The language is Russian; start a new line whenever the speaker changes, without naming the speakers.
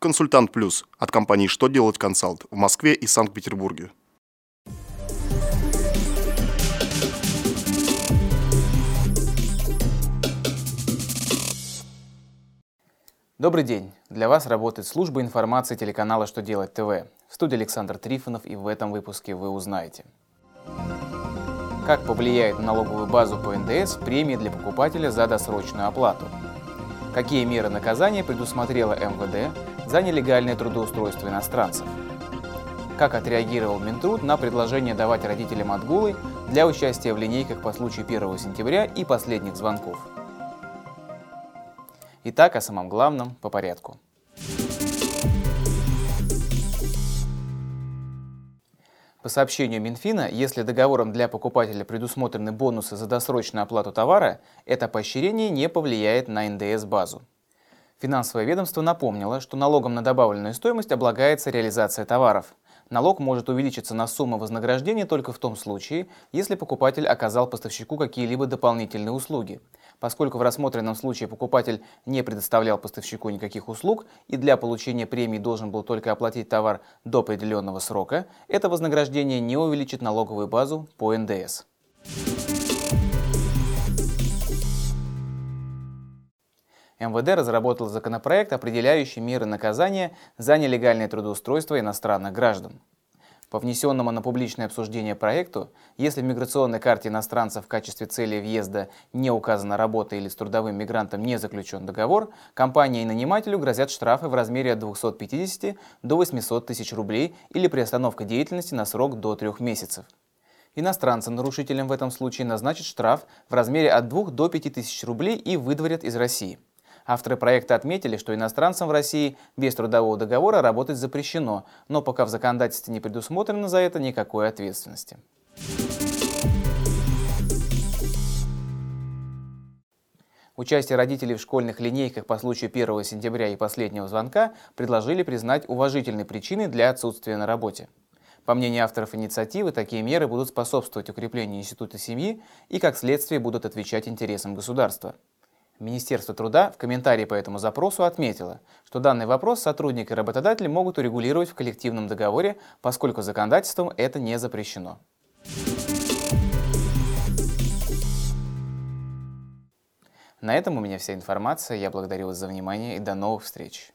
Консультант Плюс от компании «Что делать консалт» в Москве и Санкт-Петербурге.
Добрый день! Для вас работает служба информации телеканала «Что делать ТВ». В студии Александр Трифонов и в этом выпуске вы узнаете. Как повлияет на налоговую базу по НДС премии для покупателя за досрочную оплату? Какие меры наказания предусмотрела МВД за нелегальное трудоустройство иностранцев? Как отреагировал Минтруд на предложение давать родителям отгулы для участия в линейках по случаю 1 сентября и последних звонков? Итак, о самом главном по порядку. По сообщению Минфина, если договором для покупателя предусмотрены бонусы за досрочную оплату товара, это поощрение не повлияет на НДС-базу. Финансовое ведомство напомнило, что налогом на добавленную стоимость облагается реализация товаров – Налог может увеличиться на сумму вознаграждения только в том случае, если покупатель оказал поставщику какие-либо дополнительные услуги. Поскольку в рассмотренном случае покупатель не предоставлял поставщику никаких услуг и для получения премии должен был только оплатить товар до определенного срока, это вознаграждение не увеличит налоговую базу по НДС. МВД разработал законопроект, определяющий меры наказания за нелегальное трудоустройство иностранных граждан. По внесенному на публичное обсуждение проекту, если в миграционной карте иностранцев в качестве цели въезда не указана работа или с трудовым мигрантом не заключен договор, компании и нанимателю грозят штрафы в размере от 250 до 800 тысяч рублей или приостановка деятельности на срок до трех месяцев. Иностранцам-нарушителям в этом случае назначат штраф в размере от 2 до 5 тысяч рублей и выдворят из России. Авторы проекта отметили, что иностранцам в России без трудового договора работать запрещено, но пока в законодательстве не предусмотрено за это никакой ответственности. Участие родителей в школьных линейках по случаю 1 сентября и последнего звонка предложили признать уважительной причиной для отсутствия на работе. По мнению авторов инициативы, такие меры будут способствовать укреплению института семьи и, как следствие, будут отвечать интересам государства. Министерство труда в комментарии по этому запросу отметило, что данный вопрос сотрудник и работодатель могут урегулировать в коллективном договоре, поскольку законодательством это не запрещено. На этом у меня вся информация. Я благодарю вас за внимание и до новых встреч.